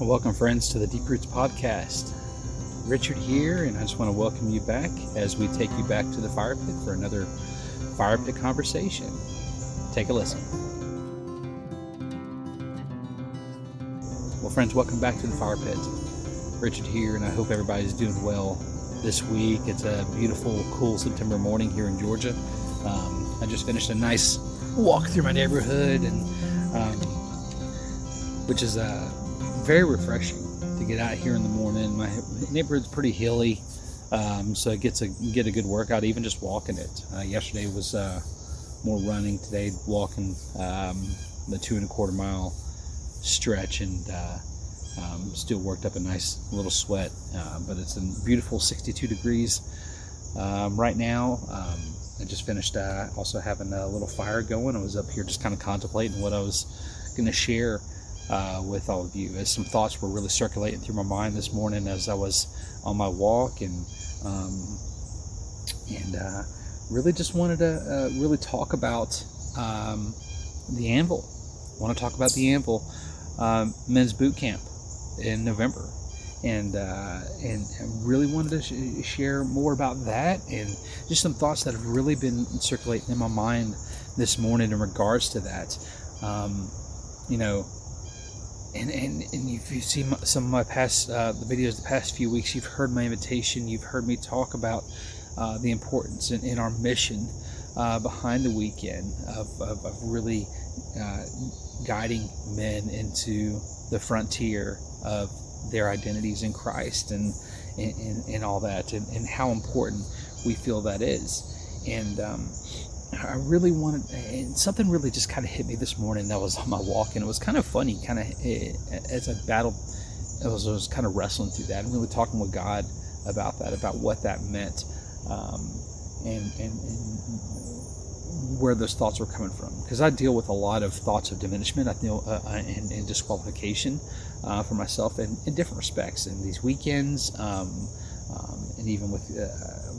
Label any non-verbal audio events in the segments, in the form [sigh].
Welcome, friends, to the Deep Roots Podcast. Richard here, and I just want to welcome you back as we take you back to the fire pit for another fire pit conversation. Take a listen. Well, friends, welcome back to the fire pit. Richard here, and I hope everybody's doing well this week. It's a beautiful, cool September morning here in Georgia. Um, I just finished a nice walk through my neighborhood, and um, which is uh, very refreshing to get out here in the morning. My neighborhood's pretty hilly, um, so it gets a get a good workout even just walking it. Uh, yesterday was uh, more running. Today walking um, the two and a quarter mile stretch and. Uh, um, still worked up a nice little sweat, uh, but it's a beautiful 62 degrees um, right now. Um, I just finished uh, also having a little fire going. I was up here just kind of contemplating what I was going to share uh, with all of you. As some thoughts were really circulating through my mind this morning as I was on my walk, and um, and uh, really just wanted to uh, really talk about um, the Anvil. I want to talk about the Anvil um, men's boot camp in November. And, uh, and really wanted to sh- share more about that and just some thoughts that have really been circulating in my mind this morning in regards to that. Um, you know, and, and, and if you've seen some of my past uh, the videos the past few weeks, you've heard my invitation, you've heard me talk about uh, the importance in, in our mission uh, behind the weekend of, of, of really uh, guiding men into the frontier of their identities in Christ and and, and all that and, and how important we feel that is. And um, I really wanted and something really just kind of hit me this morning that was on my walk and it was kind of funny kind of eh, as I battled I was, I was kind of wrestling through that and really talking with God about that about what that meant um, and, and, and where those thoughts were coming from. Because I deal with a lot of thoughts of diminishment. I deal uh, and, and, disqualification uh, for myself in, in, different respects in these weekends um, um, and even with uh,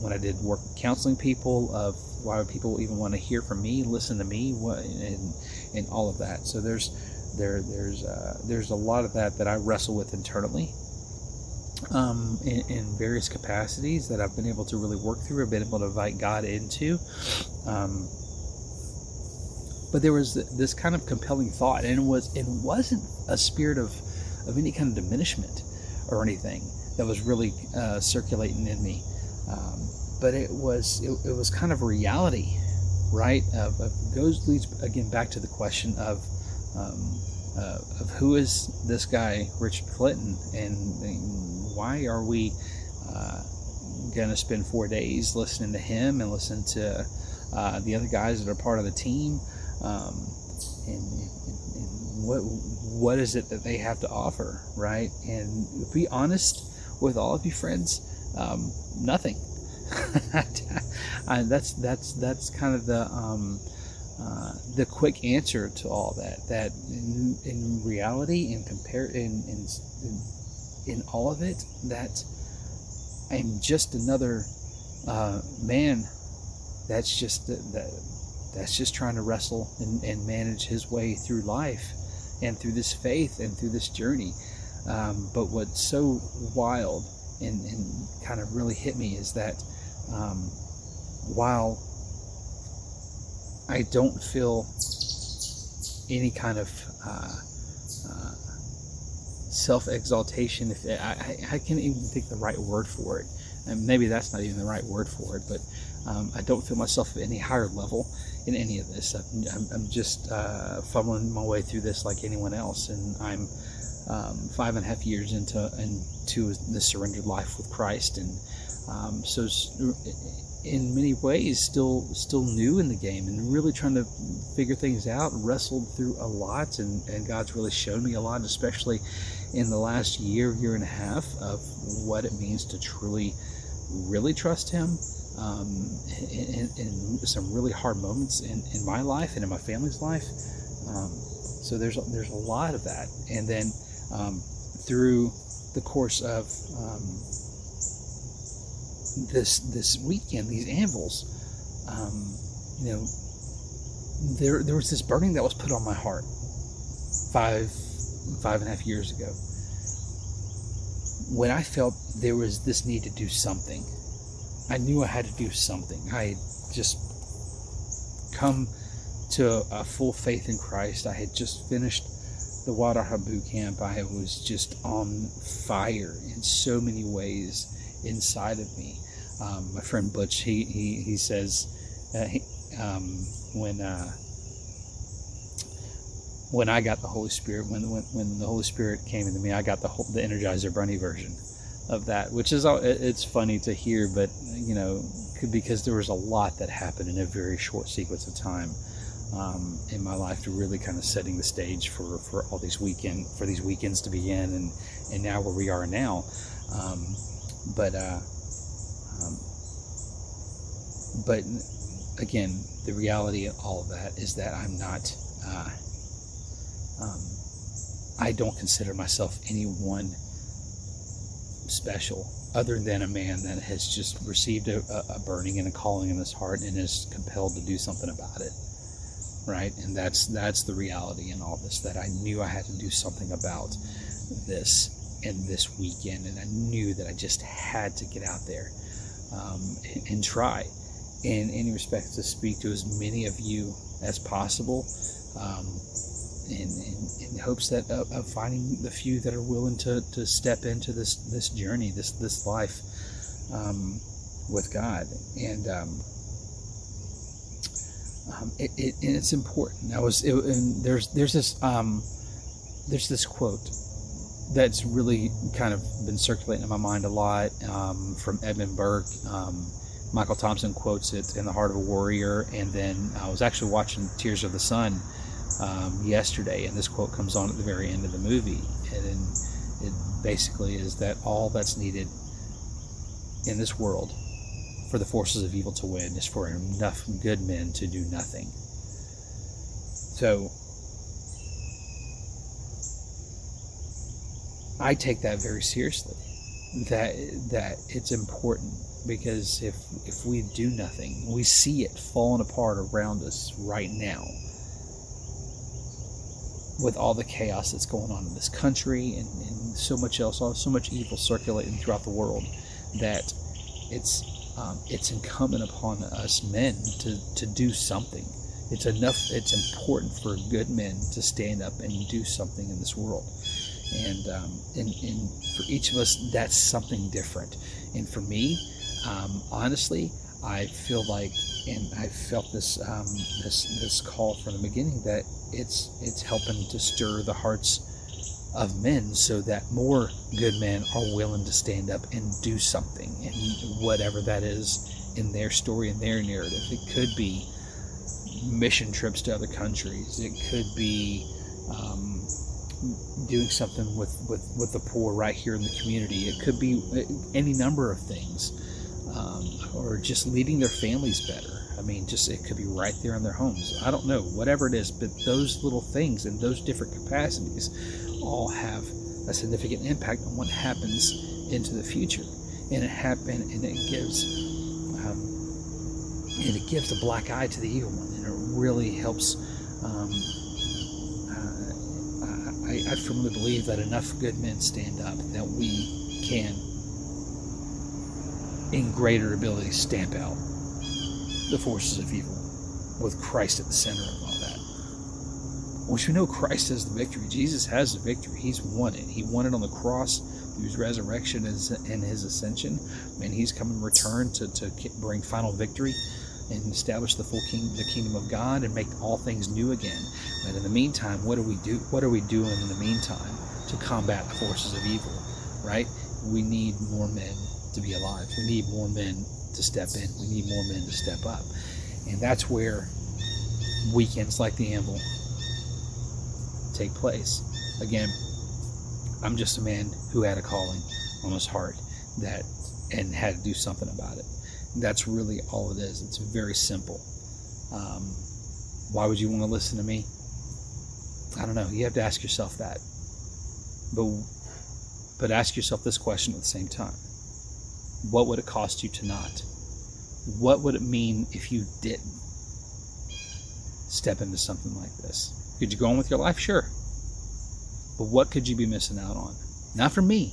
when I did work counseling people of why would people even want to hear from me listen to me what, and and all of that so there's there there's uh, there's a lot of that that I wrestle with internally um, in, in, various capacities that I've been able to really work through. I've been able to invite God into. Um, but there was this kind of compelling thought, and it was it wasn't a spirit of of any kind of diminishment or anything that was really uh, circulating in me, um, but it was it, it, was kind of reality, right? Of, of, goes leads again back to the question of um, uh, of who is this guy Richard Clinton, and, and why are we uh, to spend four days listening to him and listen to uh, the other guys that are part of the team? um, and, and, and, what what is it that they have to offer, right? And be honest with all of you friends, um, nothing. [laughs] I, that's that's that's kind of the um, uh, the quick answer to all that. That in, in reality, in compare in, in in all of it, that I'm just another uh, man. That's just that that's just trying to wrestle and, and manage his way through life and through this faith and through this journey. Um, but what's so wild and, and, kind of really hit me is that um, while I don't feel any kind of uh, uh, self exaltation, if I, I, I, can't even think the right word for it, and maybe that's not even the right word for it, but um, I don't feel myself at any higher level in any of this. I'm, I'm just uh, fumbling my way through this like anyone else, and I'm um, five and a half years into into the surrendered life with Christ, and um, so in many ways still still new in the game and really trying to figure things out. Wrestled through a lot, and, and God's really shown me a lot, especially in the last year year and a half of what it means to truly really trust Him um, in, in, some really hard moments in, in my life and in my family's life. Um, so there's there's a lot of that, and then um, through the course of um, this this weekend, these anvils, um, you know, there there was this burning that was put on my heart five five and a half years ago when I felt there was this need to do something, I knew I had to do something. I had just come to a full faith in Christ. I had just finished the Wild at Heart boot camp. I was just on fire in so many ways inside of me. Um, my friend Butch, he he, he says, uh, he, um, when uh, when I got the Holy Spirit, when when, when the Holy Spirit came into me, I got the whole, the Energizer Bunny version of that, which is it's funny to hear, but you know, because there was a lot that happened in a very short sequence of time um, in my life to really kind of setting the stage for, for all these weekend for these weekends to begin and and now where we are now. Um, but uh, um, but again, the reality of all of that is that I'm not. Uh, um, I don't consider myself anyone special other than a man that has just received a, a burning and a calling in his heart and is compelled to do something about it right and that's that's the reality in all this that i knew i had to do something about this and this weekend and i knew that i just had to get out there um, and, and, try in any respect to speak to as many of you as possible um, in, in, in, hopes that of, of, finding the few that are willing to, to step into this this journey this this life um, with god and um, um, it, it, and it's important. I was, it, and there's there's this um, there's this quote that's really kind of been circulating in my mind a lot um, from Edmund Burke. Um, Michael Thompson quotes it in The Heart of a Warrior, and then I was actually watching Tears of the Sun um, yesterday, and this quote comes on at the very end of the movie, and it basically is that all that's needed in this world for the forces of evil to win is for enough good men to do nothing. So I take that very seriously. That that it's important because if if we do nothing, we see it falling apart around us right now with all the chaos that's going on in this country and, and so much else, so much evil circulating throughout the world that it's um, it's incumbent upon us men to, to do something. It's enough, it's important for good men to stand up and do something in this world. And, um, and, and for each of us, that's something different. And for me, um, honestly, I feel like, and I felt this um, this this call from the beginning that it's it's helping to stir the hearts of men so that more good men are willing to stand up and do something and whatever that is in their story and their narrative it could be mission trips to other countries it could be um, doing something with, with, with the poor right here in the community it could be uh, any number of things um, or just leading their families better I mean, just it could be right there in their homes. I don't know, whatever it is, but those little things in those different capacities all have a significant impact on what happens into the future. And it happen and it gives um, and it gives a black eye to the evil one, and it really helps. Um, I, firmly believe that enough good men stand up that we can, in greater ability, stamp out the forces of evil with Christ at the center of all that. Once we know Christ has the victory, Jesus has the victory. He's won it. He won it on the cross through his resurrection and his ascension. And he's come in return to, to bring final victory and establish the full king, the kingdom of God and make all things new again. But in the meantime, what do we do? What are we doing in the meantime to combat the forces of evil? Right? We need more men to be alive. We need more men to step in. We need more men to step up. And that's where weekends like the Anvil take place. Again, I'm just a man who had a calling on his heart that and had to do something about it. That's really all it is. It's very simple. Um, why would you want to listen to me? I don't know. You have to ask yourself that. But but ask yourself this question at the same time what would it cost you to not? What would it mean if you didn't step into something like this? Could you go on with your life? Sure. But what could you be missing out on? Not from me,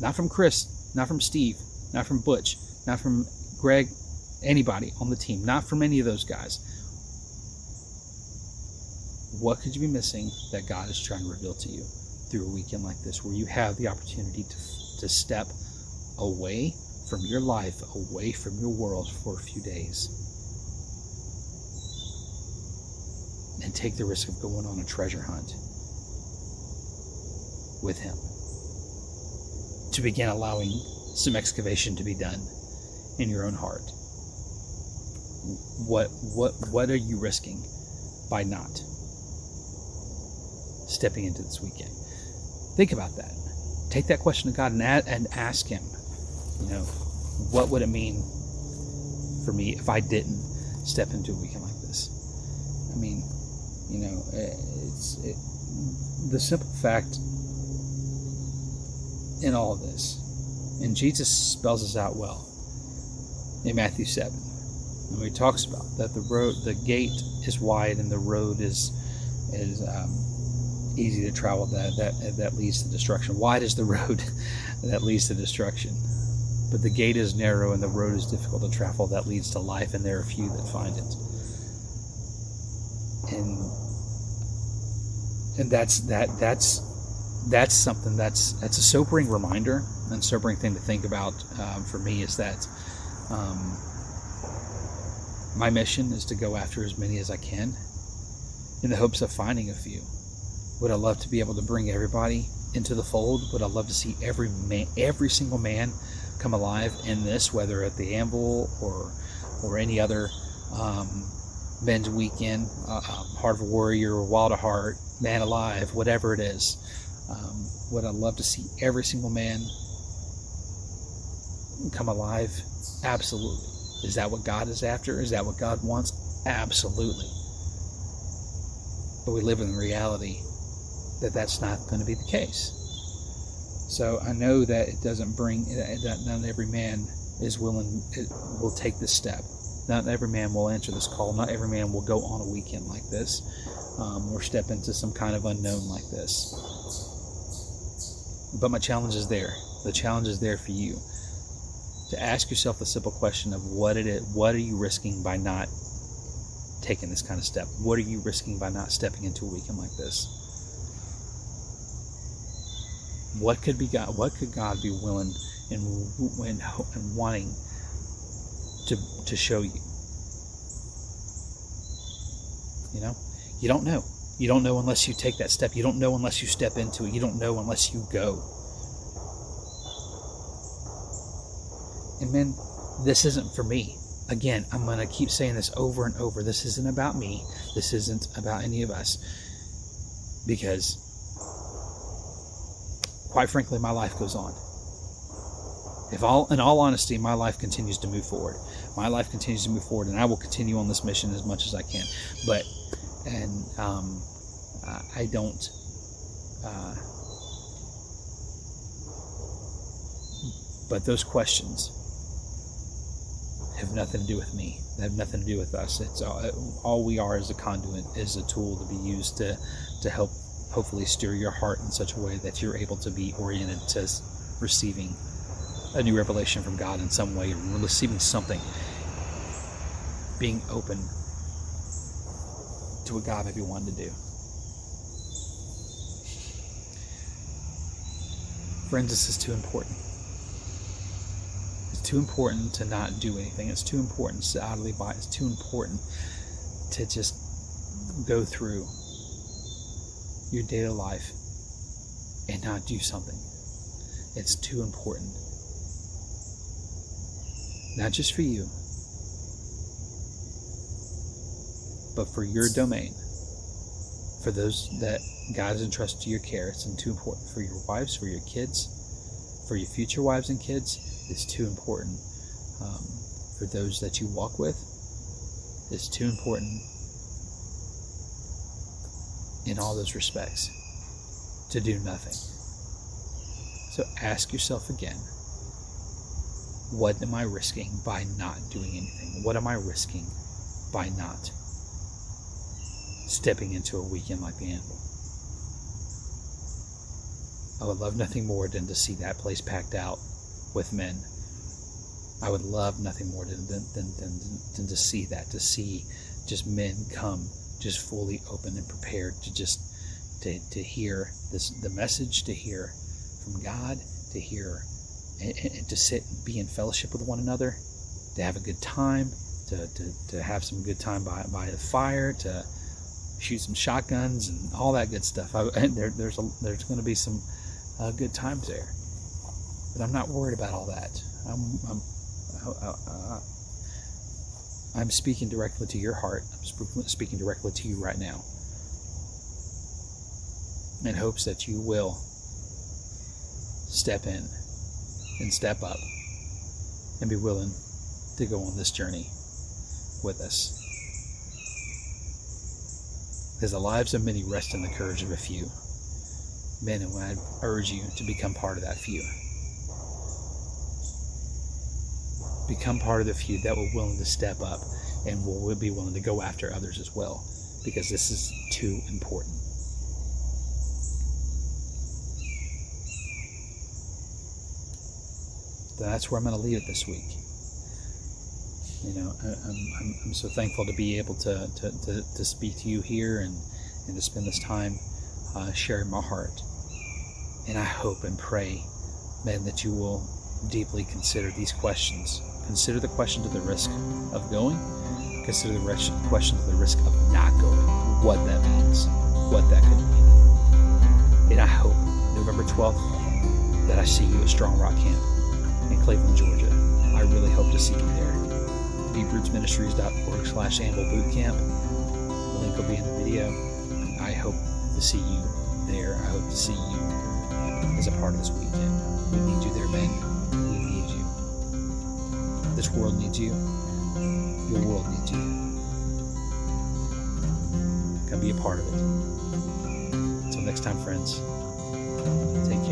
Not from Chris, not from Steve, not from Butch, not from Greg, anybody on the team, not from any of those guys. What could you be missing that God is trying to reveal to you through a weekend like this, where you have the opportunity to, to step away from your life, away from your world for a few days, and take the risk of going on a treasure hunt with Him? To begin allowing some excavation to be done in your own heart. What what what are you risking by not stepping into this weekend? Think about that. Take that question to God and and ask Him. You know, what would it mean for me if I didn't step into a weekend like this? I mean, you know, it's it, the simple fact in all of this, and Jesus spells this out well in Matthew 7. And he talks about that the road, the gate is wide and the road is is um, easy to travel. That that that leads to destruction. Wide is the [laughs] road that leads to destruction, but the gate is narrow and the road is difficult to travel. That leads to life, and there are few that find it. And and that's that that's that's something that's that's a sobering reminder and sobering thing to think about um, for me is that um, my mission is to go after as many as I can in the hopes of finding a few. Would I love to be able to bring everybody into the fold? Would I love to see every man, every single man come alive in this, whether at the Anvil or or any other um, men's weekend, uh, um, Heart of a Warrior, Wild at Heart, Man Alive, whatever it is. Um, would I love to see every single man come alive? Absolutely. Is that what God is after? Is that what God wants? Absolutely. But we live in the reality that that's not going to be the case. So I know that it doesn't bring that not every man is willing will take this step. Not every man will answer this call. Not every man will go on a weekend like this um, or step into some kind of unknown like this. But my challenge is there. The challenge is there for you to ask yourself the simple question of what it is, what are you risking by not taking this kind of step? What are you risking by not stepping into a weekend like this? What could be God? What could God be willing and, and, and wanting to to show you? You know, you don't know. You don't know unless you take that step. You don't know unless you step into it. You don't know unless you go. And man, this isn't for me. Again, I'm going to keep saying this over and over. This isn't about me. This isn't about any of us. Because, quite frankly, my life goes on. If all, in all honesty, my life continues to move forward. My life continues to move forward, and I will continue on this mission as much as I can. But, and um, I don't. Uh, but those questions have nothing to do with me. They have nothing to do with us. It's all, all we are as a conduit is a tool to be used to to help hopefully steer your heart in such a way that you're able to be oriented to receiving a new revelation from God in some way, receiving something, being open to what God may be wanting to do. Friends, this is too important It's too important to not do anything. It's too important to idly by. It's too important to just go through your daily life and not do something. It's too important. Not just for you, but for your domain, for those that God has entrusted to your care. It's too important for your wives, for your kids, for your future wives and kids It's too important um, for those that you walk with. It's too important in all those respects to do nothing. So ask yourself again what am I risking by not doing anything? What am I risking by not stepping into a weekend like the Anvil? I would love nothing more than to see that place packed out with men. I would love nothing more than, than, than, than, than to see that, to see just men come just fully open and prepared to just to, to hear this the message, to hear from God, to hear and, and to sit and be in fellowship with one another, to have a good time, to, to, to have some good time by, by the fire, to shoot some shotguns and all that good stuff. I, there, there's a, there's going to be some uh, good times there, but I'm not worried about all that. I'm, I'm uh, I'm speaking directly to your heart. I'm speaking directly to you right now, in hopes that you will step in and step up and be willing to go on this journey with us. Because the lives of many rest in the courage of a few. Men, and I urge you to become part of that few. Become part of the few that were willing to step up and will be willing to go after others as well. Because this is too important. that's where I'm going to leave it this week. You know, I'm, I'm, I'm so thankful to be able to, to, to, to, speak to you here and, and to spend this time uh, sharing my heart. And I hope and pray, men, that you will deeply consider these questions. Consider the question to the risk of going. Consider the question to the risk of not going. What that means. What that could mean. And I hope November 12th that I see you at Strong Rock Camp in Cleveland, Georgia. I really hope to see you there. deeprootsministries.org slash anvil bootcamp. The link will be in the video. I hope to see you there. I hope to see you as a part of this weekend. We need you there, Ben. We need you. This world needs you. Your world needs you. Come be a part of it. Until next time, friends, take.